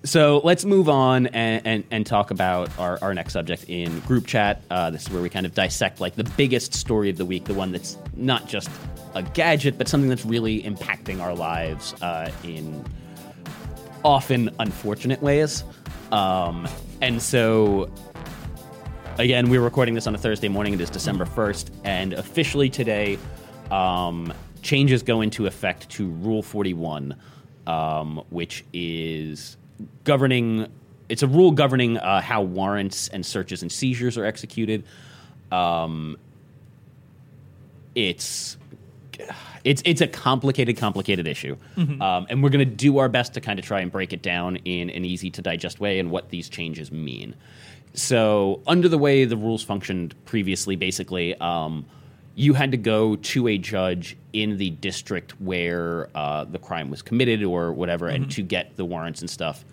so let's move on and, and, and talk about our, our next subject in group chat. Uh, this is where we kind of dissect like the biggest story of the week, the one that's not just a gadget, but something that's really impacting our lives uh, in often unfortunate ways. Um, and so again, we're recording this on a Thursday morning. It is December 1st. And officially today, um, changes go into effect to Rule 41, um, which is governing. It's a rule governing uh, how warrants and searches and seizures are executed. Um, it's it's it's a complicated, complicated issue, um, and we're going to do our best to kind of try and break it down in an easy to digest way and what these changes mean. So, under the way the rules functioned previously, basically, um, you had to go to a judge in the district where uh, the crime was committed or whatever, and to get the warrants and stuff.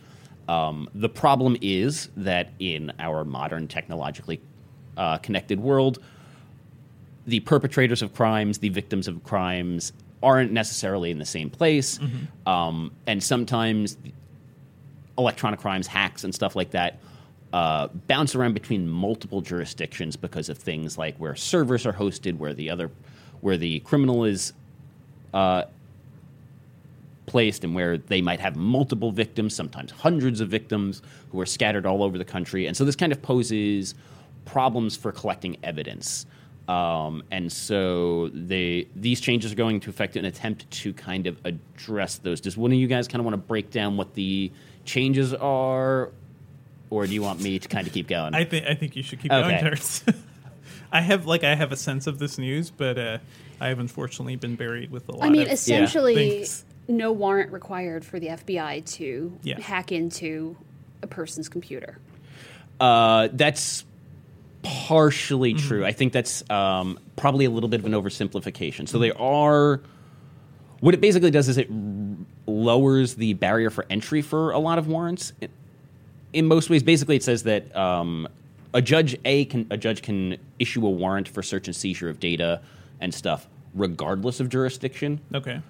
Um, the problem is that in our modern, technologically uh, connected world, the perpetrators of crimes, the victims of crimes, aren't necessarily in the same place. Um, and sometimes electronic crimes, hacks, and stuff like that uh, bounce around between multiple jurisdictions because of things like where servers are hosted, where the other, where the criminal is uh, placed, and where they might have multiple victims, sometimes hundreds of victims who are scattered all over the country. And so this kind of poses problems for collecting evidence. Um, and so they these changes are going to affect an attempt to kind of address those. Does one of you guys kind of want to break down what the changes are, or do you want me to kind of keep going? I think I think you should keep Okay. going, Terrence. I have like I have a sense of this news, but uh, I have unfortunately been buried with a lot. I mean, of essentially, things. no warrant required for the FBI to Yeah. hack into a person's computer. Uh, that's partially true. I think that's um, probably a little bit of an oversimplification. So they are. What it basically does is it r- lowers the barrier for entry for a lot of warrants. In- most ways, basically, it says that um, a judge a can a judge can issue a warrant for search and seizure of data and stuff, regardless of jurisdiction Okay.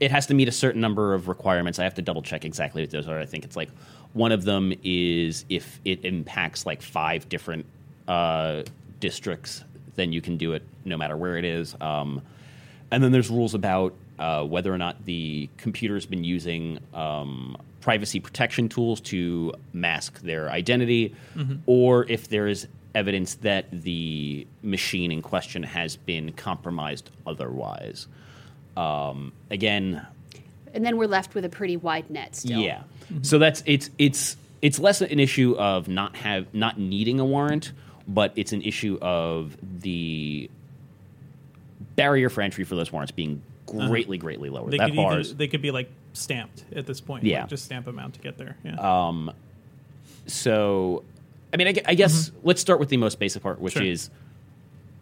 it has to meet a certain number of requirements. I have to double check exactly what those are. I think it's like one of them is if it impacts like five different uh, districts, then you can do it no matter where it is. Um, and then there's rules about uh, whether or not the computer's been using um, privacy protection tools to mask their identity, or if there is evidence that the machine in question has been compromised otherwise. Um, again, And then we're left with a pretty wide net still. yeah. So that's it's it's it's less an issue of not have not needing a warrant, but it's an issue of the barrier for entry for those warrants being greatly, greatly lower. Uh-huh. They that could bar either, they could be like stamped at this point. Yeah. Like, just stamp them out to get there. Yeah. Um, so. I mean, I, I guess let's start with the most basic part, which Mm-hmm. Sure. is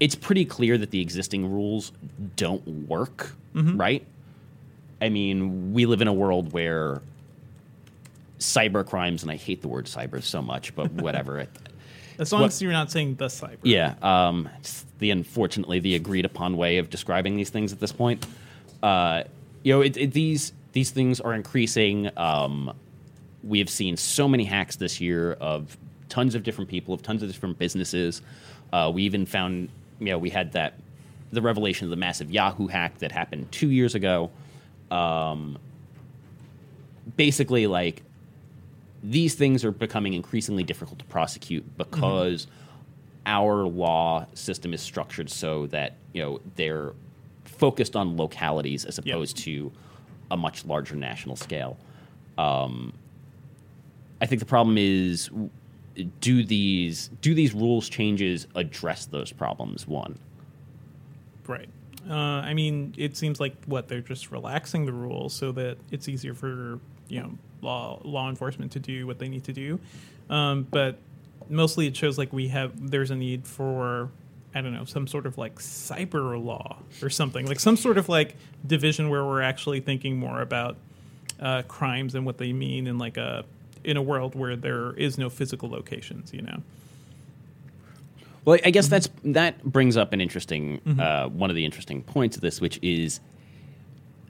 it's pretty clear that the existing rules don't work, Mm-hmm. right? I mean, we live in a world where cyber crimes, and I hate the word cyber so much, but whatever. As long What- as you're not saying the cyber. Yeah, um, it's the unfortunately the agreed upon way of describing these things at this point. Uh, you know, it, it, these these things are increasing. Um, we have seen so many hacks this year of tons of different people, of tons of different businesses. Uh, we even found, you know, we had that the revelation of the massive Yahoo hack that happened two years ago. Um, basically, like these things are becoming increasingly difficult to prosecute because our law system is structured so that you know they're focused on localities as opposed to a much larger national scale. Um, I think the problem is do these do these rules changes address those problems? One, Right. Uh, I mean, it seems like what they're just relaxing the rules so that it's easier for you know law law enforcement to do what they need to do. Um, but mostly, it shows like we have there's a need for I don't know some sort of like cyber law or something like some sort of like division where we're actually thinking more about uh, crimes and what they mean in like a in a world where there is no physical locations. You know. Well, I guess that's that brings up an interesting uh, one of the interesting points of this, which is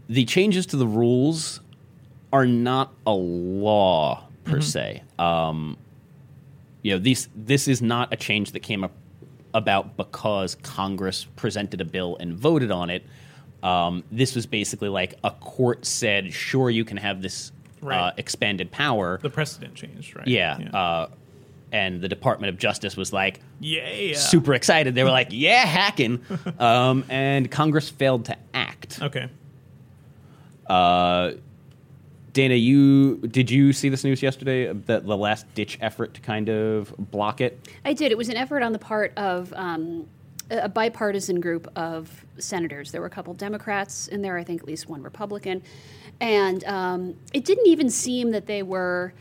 the changes to the rules are not a law per se. Um, you know, these this is not a change that came up about because Congress presented a bill and voted on it. Um, this was basically like a court said, "Sure, you can have this uh, expanded power." The precedent changed, right? yeah, Uh, and the Department of Justice was like, yeah. super excited. They were like, "Yeah, hacking," um, and Congress failed to act. Okay. Uh, Dana, you did you see this news yesterday? The, the last ditch effort to kind of block it. I did. It was an effort on the part of um, a a bipartisan group of senators. There were a couple Democrats in there, I think at least one Republican. And um, it didn't even seem that they were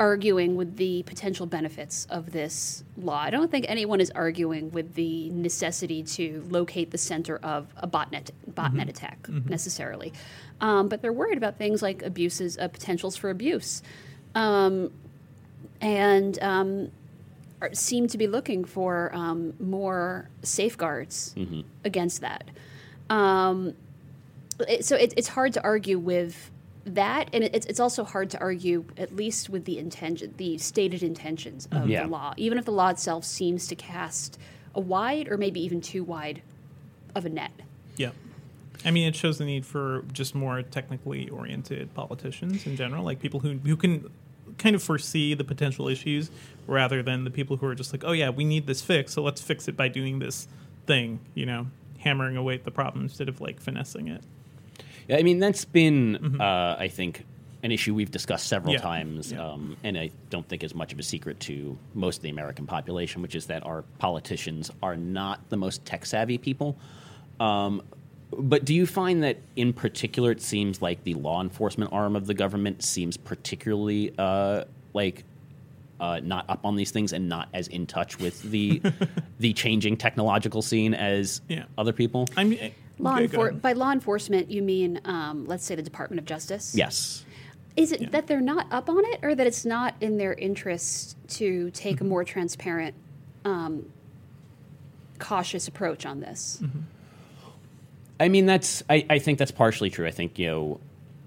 arguing with the potential benefits of this law. I don't think anyone is arguing with the necessity to locate the center of a botnet botnet attack necessarily, um, but they're worried about things like abuses, uh, potentials for abuse, um, and um, are- seem to be looking for um, more safeguards against that. Um, it- so it, it's hard to argue with that, and it's it's also hard to argue, at least with the intention, the stated intentions of Yeah. the law, even if the law itself seems to cast a wide or maybe even too wide of a net. Yeah. I mean, it shows the need for just more technically oriented politicians in general, like people who who can kind of foresee the potential issues rather than the people who are just like, oh yeah, we need this fix, so let's fix it by doing this thing, you know, hammering away at the problem instead of like finessing it. I mean that's been, uh, I think, an issue we've discussed several Yeah. times, Yeah. um, and I don't think is much of a secret to most of the American population, which is that our politicians are not the most tech savvy people. Um, but do you find that, in particular, it seems like the law enforcement arm of the government seems particularly uh, like uh, not up on these things and not as in touch with the the changing technological scene as Yeah. other people? I mean, Law okay, enfor- by law enforcement, you mean, um, let's say, the Department of Justice? yes. Is it Yeah. that they're not up on it, or that it's not in their interest to take Mm-hmm. a more transparent, um, cautious approach on this? Mm-hmm. I mean, that's. I, I think that's partially true. I think you know,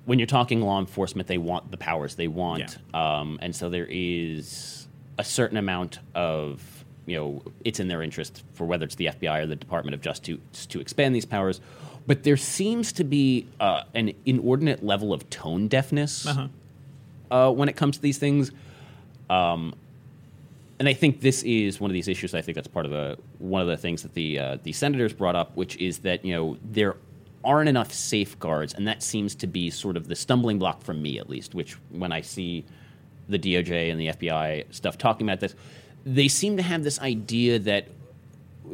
when you're talking law enforcement, they want the powers they want, um, and so there is a certain amount of you know, it's in their interest for whether it's the FBI or the Department of Justice to expand these powers. But there seems to be uh, an inordinate level of tone deafness Uh-huh. uh, when it comes to these things. Um, and I think this is one of these issues. I think that's part of the one of the things that the uh, the senators brought up, which is that you know there aren't enough safeguards, and that seems to be sort of the stumbling block for me, at least. Which when I see the DOJ and the FBI stuff talking about this, they seem to have this idea that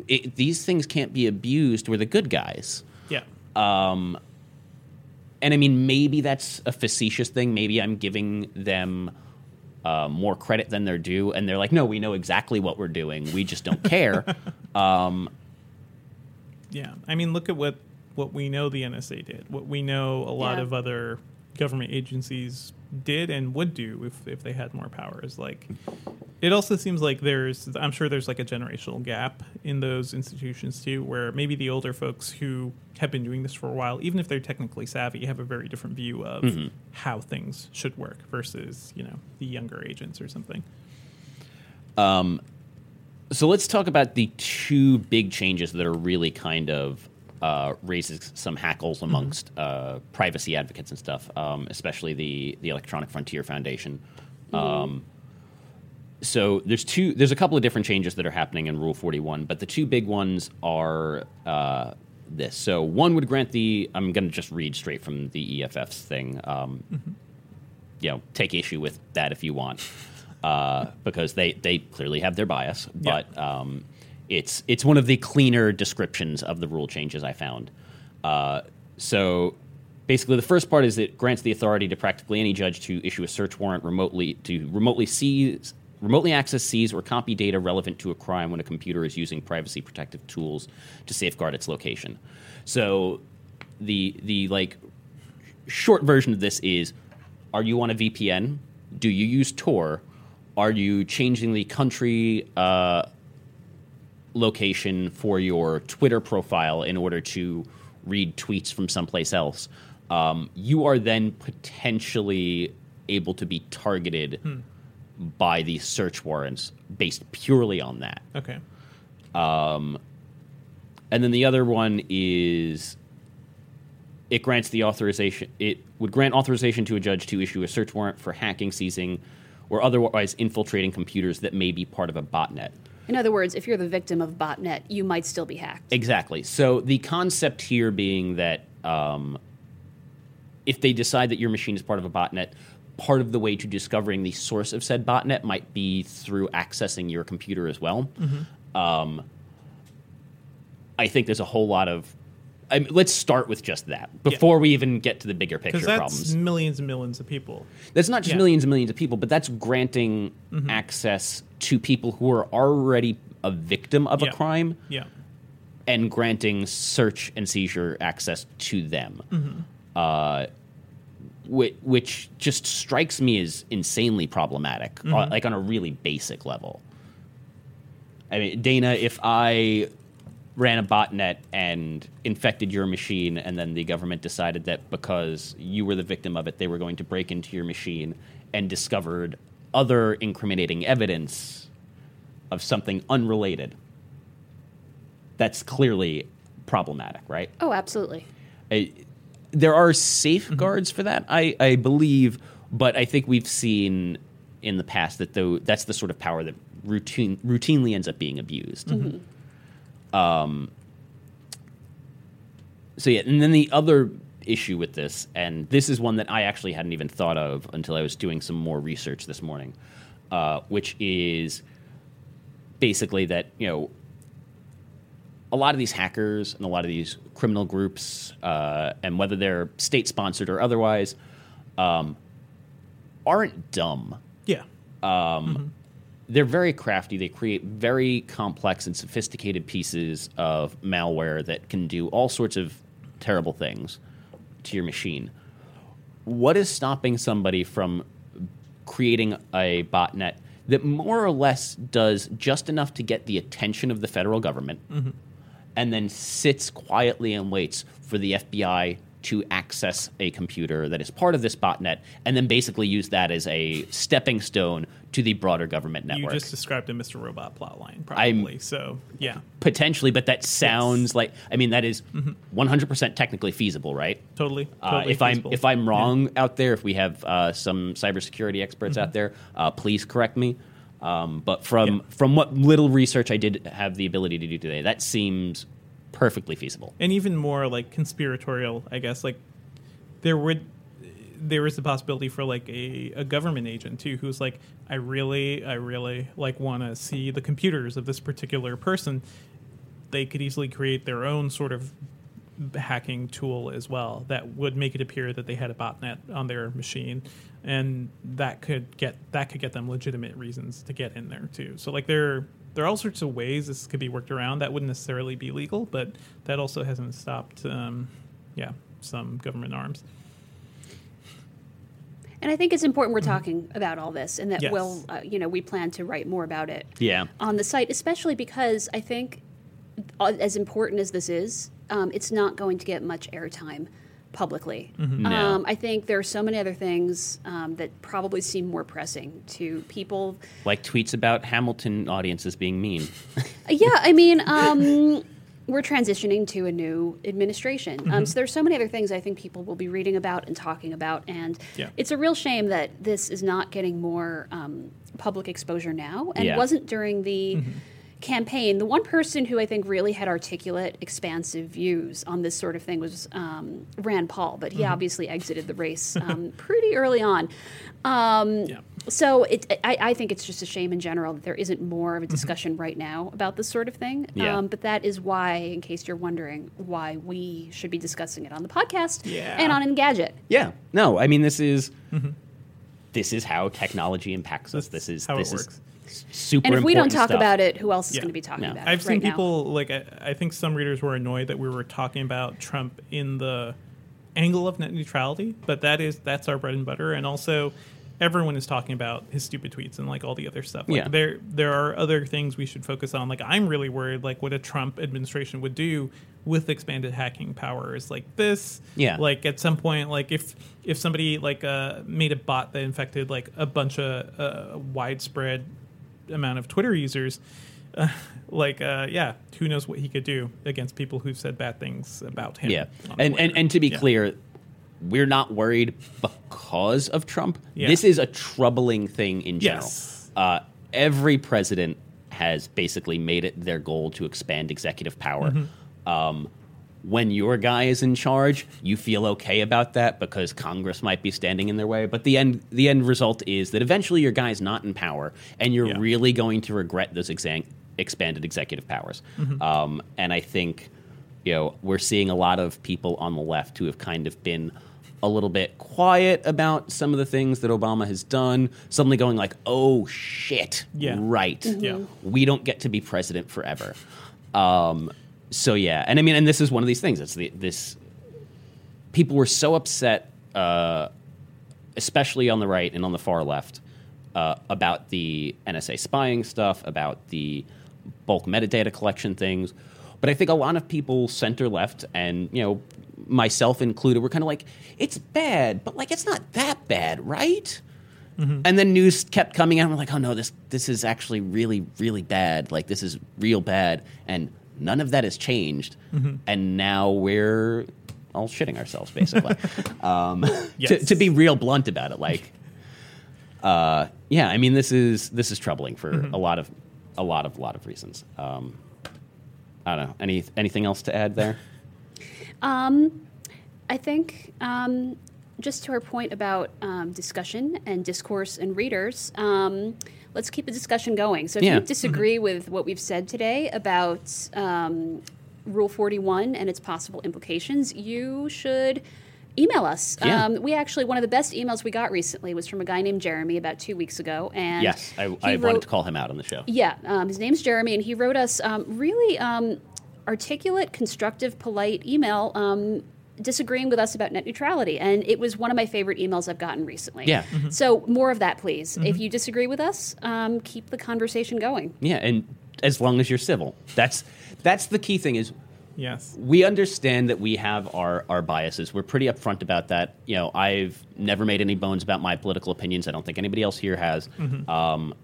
it, these things can't be abused. We're the good guys. Yeah. And I mean, maybe that's a facetious thing. Maybe I'm giving them uh, more credit than they're due, and they're like, "No, we know exactly what we're doing. We just don't care." Yeah, I mean, look at what what we know the NSA did. What we know a lot Yeah. of other government agencies did and would do if, if they had more powers. Like, it also seems like there's, I'm sure there's like a generational gap in those institutions too, where maybe the older folks who have been doing this for a while, even if they're technically savvy, have a very different view of how things should work versus, you know, the younger agents or something. Um, So let's talk about the two big changes that are really kind of uh, raises some hackles amongst uh, privacy advocates and stuff, um, especially the the Electronic Frontier Foundation. Um, so there's two there's a couple of different changes that are happening in Rule 41, but the two big ones are uh, this. So one would grant the I'm going to just read straight from the EFF's thing. Um, You know, take issue with that if you want, uh, because they they clearly have their bias, Yeah. but um, it's it's one of the cleaner descriptions of the rule changes I found. Uh, so basically, the first part is it grants the authority to practically any judge to issue a search warrant remotely to remotely seize. Remotely access, seize, or copy data relevant to a crime when a computer is using privacy protective tools to safeguard its location. So, the the like short version of this is: Are you on a VPN? Do you use Tor? Are you changing the country uh, location for your Twitter profile in order to read tweets from someplace else, um, you are then potentially able to be targeted by these search warrants based purely on that. Okay. And then the other one is it grants the authorization it would grant authorization to a judge to issue a search warrant for hacking, seizing, or otherwise infiltrating computers that may be part of a botnet. In other words, if you're the victim of botnet, you might still be hacked. Exactly. So the concept here being that um, if they decide that your machine is part of a botnet, part of the way to discovering the source of said botnet might be through accessing your computer as well. Um, I think there's a whole lot of. I mean, let's start with just that before we even get to the bigger picture that's problems. millions and millions of people. That's not just Yeah. millions and millions of people, but that's granting access to people who are already a victim of Yeah. a crime Yeah. and granting search and seizure access to them, Mm-hmm. uh, which, which just strikes me as insanely problematic, uh, Mm-hmm. like on a really basic level. I mean, Dana, if I ran a botnet and infected your machine, and then the government decided that because you were the victim of it, they were going to break into your machine and discovered other incriminating evidence of something unrelated. That's clearly problematic, right? Oh, absolutely. I, there are safeguards for that, I, I believe, but I think we've seen in the past that though that's the sort of power that routine routinely ends up being abused. Mm-hmm. Um, so yeah, and then the other issue with this, and this is one that I actually hadn't even thought of until I was doing some more research this morning, uh, which is basically that you know a lot of these hackers and a lot of these criminal groups, uh, and whether they're state sponsored or otherwise, um, aren't dumb. Yeah. They're very crafty. They create very complex and sophisticated pieces of malware that can do all sorts of terrible things to your machine. What is stopping somebody from creating a botnet that more or less does just enough to get the attention of the federal government mm-hmm. and then sits quietly and waits for the FBI to access a computer that is part of this botnet and then basically use that as a stepping stone to the broader government network. You just described a Mr. Robot plotline, I'm- probably. so, yeah, Potentially, but that sounds like I mean that is 100% technically feasible, right? totally. Uh, totally if I'm if I'm wrong out there, if we have uh, some cybersecurity experts Mm-hmm. out there, uh, please correct me. Um, but from Yeah. from what little research I did have the ability to do today, that seems perfectly feasible. and even more like conspiratorial, I guess. Like there would there is the possibility for like a, a government agent too who's like I really I really like want to see the computers of this particular person. They could easily create their own sort of hacking tool as well that would make it appear that they had a botnet on their machine and that could get that could get them legitimate reasons to get in there too. So like there there are all sorts of ways this could be worked around. That wouldn't necessarily be legal but that also hasn't stopped um, yeah some government arms And I think it's important we're talking about all this, and that Yes. we'll, uh, you know, we plan to write more about it. Yeah. On the site, especially because I think, uh, as important as this is, um, it's not going to get much airtime publicly. No. Um, I think there are so many other things um, that probably seem more pressing to people. Like tweets about Hamilton audiences being mean. Yeah, I mean, um, we're transitioning to a new administration. Mm-hmm. Um, so there's so many other things I think people will be reading about and talking about, and Yeah. it's a real shame that this is not getting more um, public exposure now, and Yeah. Mm-hmm. wasn't during the. Campaign. The one person who I think really had articulate, expansive views on this sort of thing was um, Rand Paul, but Mm-hmm. he obviously exited the race um, pretty early on. Um, Yeah. So it, I, I think it's just a shame in general that there isn't more of a discussion right now about this sort of thing. Yeah. Um, but that is why, in case you're wondering, why we should be discussing it on the podcast Yeah. and on Engadget. Yeah. No, I mean this is this is how technology impacts us. That's This is how it this works. is s- super. And if we don't talk stuff. about it, who else is Yeah. going to be talking No. about I've it seen right now? people like I, I think some readers were annoyed that we were talking about Trump in the angle of net neutrality, but that is that's our bread and butter, and also everyone is talking about his stupid tweets and like all the other stuff. Like Yeah. there there are other things we should focus on. Like I'm really worried like what a Trump administration would do with expanded hacking powers like this. Yeah. Like at some point, like if if somebody like uh, made a bot that infected like a bunch of uh, widespread amount of Twitter users, uh, like uh, yeah, who knows what he could do against people who've said bad things about him. Yeah, and, and and to be Yeah. clear, we're not worried because of Trump. Yeah. This is a troubling thing in general. Yes. Uh, every president has basically made it their goal to expand executive power. Mm-hmm. Um, when your guy is in charge, you feel okay about that because Congress might be standing in their way. But the end, the end result is that eventually your guy's not in power, and you're Yeah. really going to regret those exa- expanded executive powers. Mm-hmm. Um, and I think, you know, we're seeing a lot of people on the left who have kind of been a little bit quiet about some of the things that Obama has done, suddenly going like, "Oh shit, Yeah. right, Yeah. we don't get to be president forever." Um, so yeah, and I mean, and this is one of these things. It's the, this people were so upset, uh, especially on the right and on the far left, uh, about the NSA spying stuff, about the bulk metadata collection things. But I think a lot of people center left, and you know, myself included, were kind of like, "It's bad, but like it's not that bad, right?" And then news kept coming out. and We're like, "Oh no, this this is actually really really bad. Like this is real bad." And none of that has changed. And now we're all shitting ourselves, basically. um, to, Yes. to be real blunt about it, like, uh, yeah, I mean, this is this is troubling for a lot of a lot of lot of reasons. Um, I don't know. Any anything else to add there? Um, I think um, just to our point about um, discussion and discourse and readers, um, let's keep the discussion going. So if Yeah. you disagree with what we've said today about um, Rule 41 and its possible implications, you should email us. Yeah. Um, we actually, one of the best emails we got recently was from a guy named Jeremy about two weeks ago. And yes, I, I wanted wrote- to call him out on the show. yeah, um, his name's Jeremy, and he wrote us um, really um, articulate, constructive, polite email um, disagreeing with us about net neutrality. And it was one of my favorite emails I've gotten recently. Yeah. So more of that, please. If you disagree with us, um, keep the conversation going. Yeah, and as long as you're civil, that's that's the key thing. Is yes, we understand that we have our, our biases. We're pretty upfront about that. You know, I've never made any bones about my political opinions. I don't think anybody else here has. Um,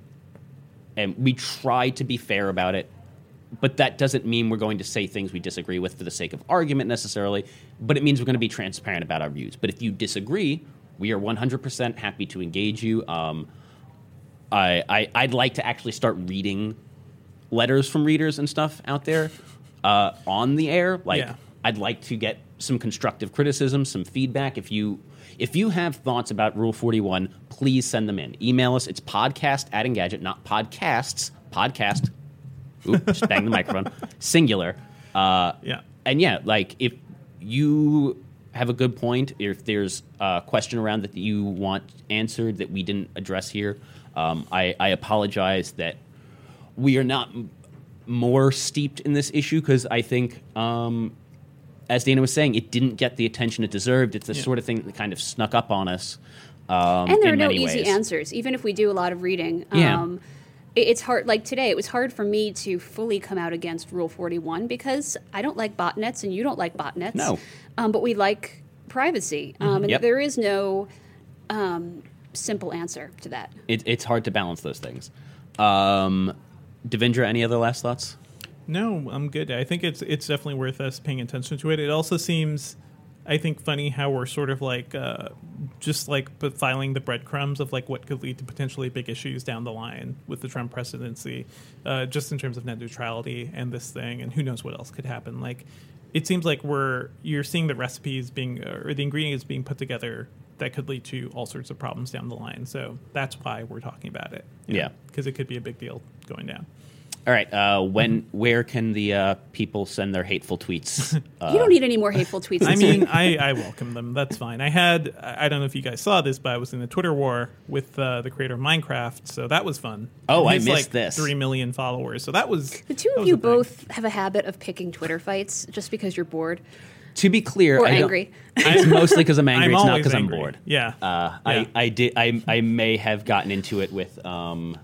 and we try to be fair about it. But that doesn't mean we're going to say things we disagree with for the sake of argument necessarily. But it means we're going to be transparent about our views. But if you disagree, we are 100% happy to engage you. Um, I, I, I'd like to actually start reading letters from readers and stuff out there uh, on the air. Like, Yeah. I'd like to get some constructive criticism, some feedback. If you if you have thoughts about Rule 41, please send them in. Email us. It's podcast at Engadget, not podcasts. Podcast. Oop, just bang the microphone. Singular. Uh, yeah, and yeah, like if you have a good point, if there's a question around that you want answered that we didn't address here, um, I, I apologize that we are not m- more steeped in this issue because I think, um, as Dana was saying, it didn't get the attention it deserved. It's the Yeah. sort of thing that kind of snuck up on us. Um, and there are in no many easy ways. answers even if we do a lot of reading Yeah. um, it- it's hard like today it was hard for me to fully come out against rule 41 because i don't like botnets and you don't like botnets No. um, but we like privacy um, and Yep. there is no um, simple answer to that It, it's hard to balance those things. Um, Devindra, any other last thoughts? No, I'm good. I think it's it's definitely worth us paying attention to it. It also seems, I think, funny how we're sort of like uh, just like filing the breadcrumbs of like what could lead to potentially big issues down the line with the Trump presidency, uh, just in terms of net neutrality and this thing, and who knows what else could happen. Like, it seems like we're you're seeing the recipes being or the ingredients being put together that could lead to all sorts of problems down the line. So that's why we're talking about it. Yeah. because it could be a big deal going down. All right. Uh, when, where can the uh, people send their hateful tweets? Uh, you don't need any more hateful tweets I mean. I, I welcome them. That's fine. I had, I I don't know if you guys saw this, but I was in a Twitter war with uh, the creator of Minecraft, so that was fun. Oh, I missed like this. Three million followers, so that was the two of you a thing. both have a habit of picking twitter fights just because you're bored to be clear, or I don't- angry It's mostly because I'm angry. I'm it's not because I'm bored. Yeah. Uh, Yeah. I, I did. I, I may have gotten into it with um, F-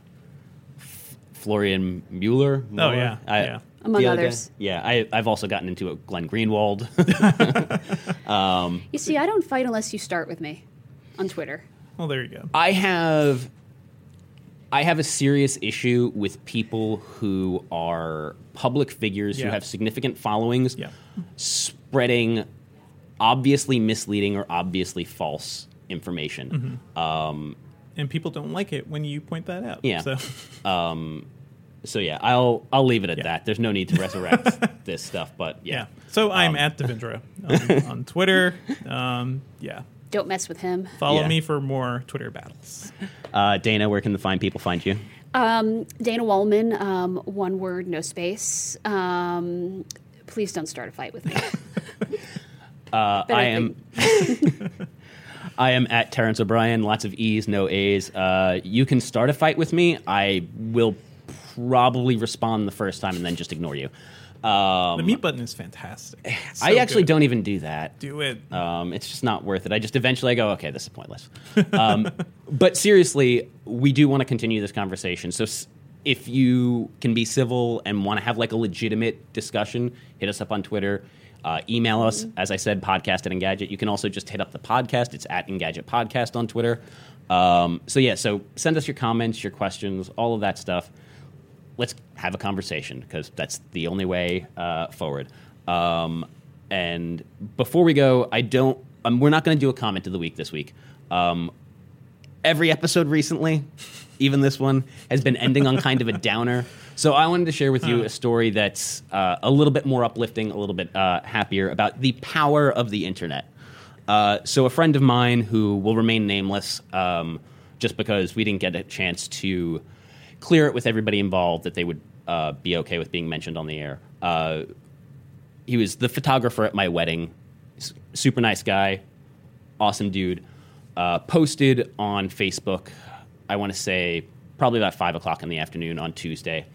Florian Mueller. Oh, yeah, I- yeah. Among the other guy. others. Yeah, I, I've also gotten into it Glenn Greenwald. you see i don't fight unless you start with me on twitter Well, there you go. I have I have a serious issue with people who are public figures who have significant followings Yeah. spreading obviously misleading or obviously false information. Mm-hmm. And people don't like it when you point that out. Yeah. So So yeah, I'll I'll leave it at Yeah. that. There's no need to resurrect this stuff, but yeah. yeah. So I'm Um, at Devindra on, on Twitter. Um, yeah. don't mess with him Follow Yeah. me for more Twitter battles. Uh, Dana, where can the fine people find you? Um, Dana Wollman, um, one word, no space. Um, please don't start a fight with me. Uh, I I am. I am at Terrence O'Brien. Lots of E's, no A's. Uh, you can start a fight with me. I will probably respond the first time and then just ignore you. Um, The mute button is fantastic. It's I actually good. don't even do that. do it. Um, it's just not worth it. I just eventually I go, okay, this is pointless. Um, but seriously, we do want to continue this conversation. So s- if you can be civil and want to have like a legitimate discussion, hit us up on Twitter. Uh, email us, as I said, podcast at Engadget. You can also just hit up the podcast. It's at Engadget Podcast on Twitter. Um, so yeah, so send us your comments, your questions, all of that stuff let's have a conversation because that's the only way uh, forward. Um, and before we go, I don't. Um, we're not going to do a comment of the week this week. Um, every episode recently, even this one, has been ending on kind of a downer. So I wanted to share with you a story that's uh, a little bit more uplifting, a little bit uh, happier about the power of the internet. Uh, so a friend of mine who will remain nameless, um, just because we didn't get a chance to clear it with everybody involved that they would uh, be okay with being mentioned on the air. Uh, he was the photographer at my wedding. S- Super nice guy, awesome dude. Uh, posted on Facebook, I want to say probably about five o'clock in the afternoon on Tuesday.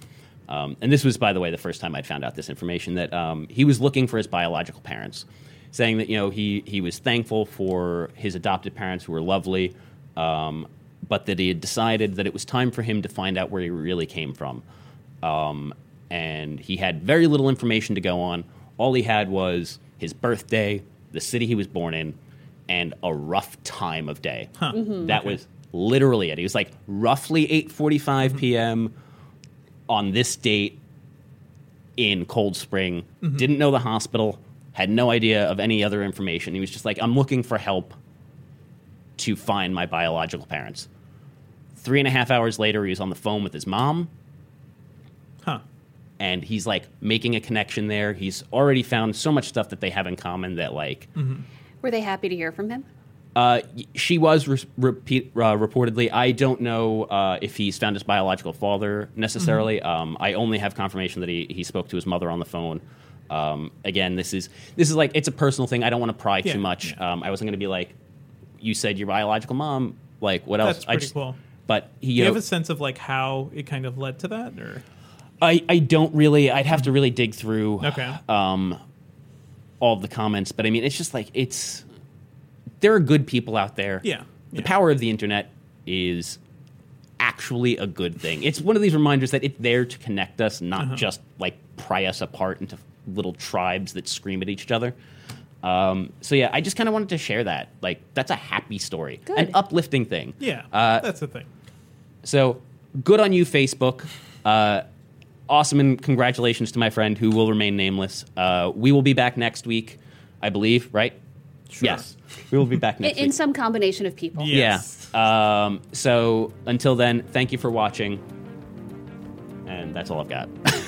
Um, and this was, by the way, the first time I'd found out this information that um, he was looking for his biological parents, saying that you know he he was thankful for his adopted parents who were lovely, um, but that he had decided that it was time for him to find out where he really came from. Um, and he had very little information to go on. All he had was his birthday, the city he was born in, and a rough time of day. That was literally it. He was like roughly 8:45 p.m. on this date in Cold Spring. Mm-hmm. Didn't know the hospital. Had no idea of any other information. He was just like, "I'm looking for help to find my biological parents." Three and a half hours later, he was on the phone with his mom Huh. and he's like making a connection there. He's already found so much stuff that they have in common that like mm-hmm. Were they happy to hear from him? Uh, she was re- repeat, uh, reportedly. I don't know uh, if he's found his biological father necessarily. Um, I only have confirmation that he, he spoke to his mother on the phone. Um, again, this is this is like it's a personal thing. I don't want to pry Yeah, too much. Um, I wasn't going to be like, you said your biological mom. Like what else? That's I pretty just- cool. But he, Do you you know, have a sense of like how it kind of led to that, or I, I don't really. I'd have to really dig through. okay? um, all of the comments, but I mean, it's just like it's. There are good people out there. Yeah. the power of the internet is actually a good thing. It's one of these reminders that it's there to connect us, not just like pry us apart into little tribes that scream at each other. Um, so yeah, I just kind of wanted to share that. Like that's a happy story, an uplifting thing. Yeah, Uh, that's the thing. So good on you, Facebook. Uh, awesome and congratulations to my friend who will remain nameless. Uh, we will be back next week, I believe. Right? Yes, we will be back In, next in week. some combination of people. Yes. Yeah. Um, so until then, thank you for watching. And that's all I've got.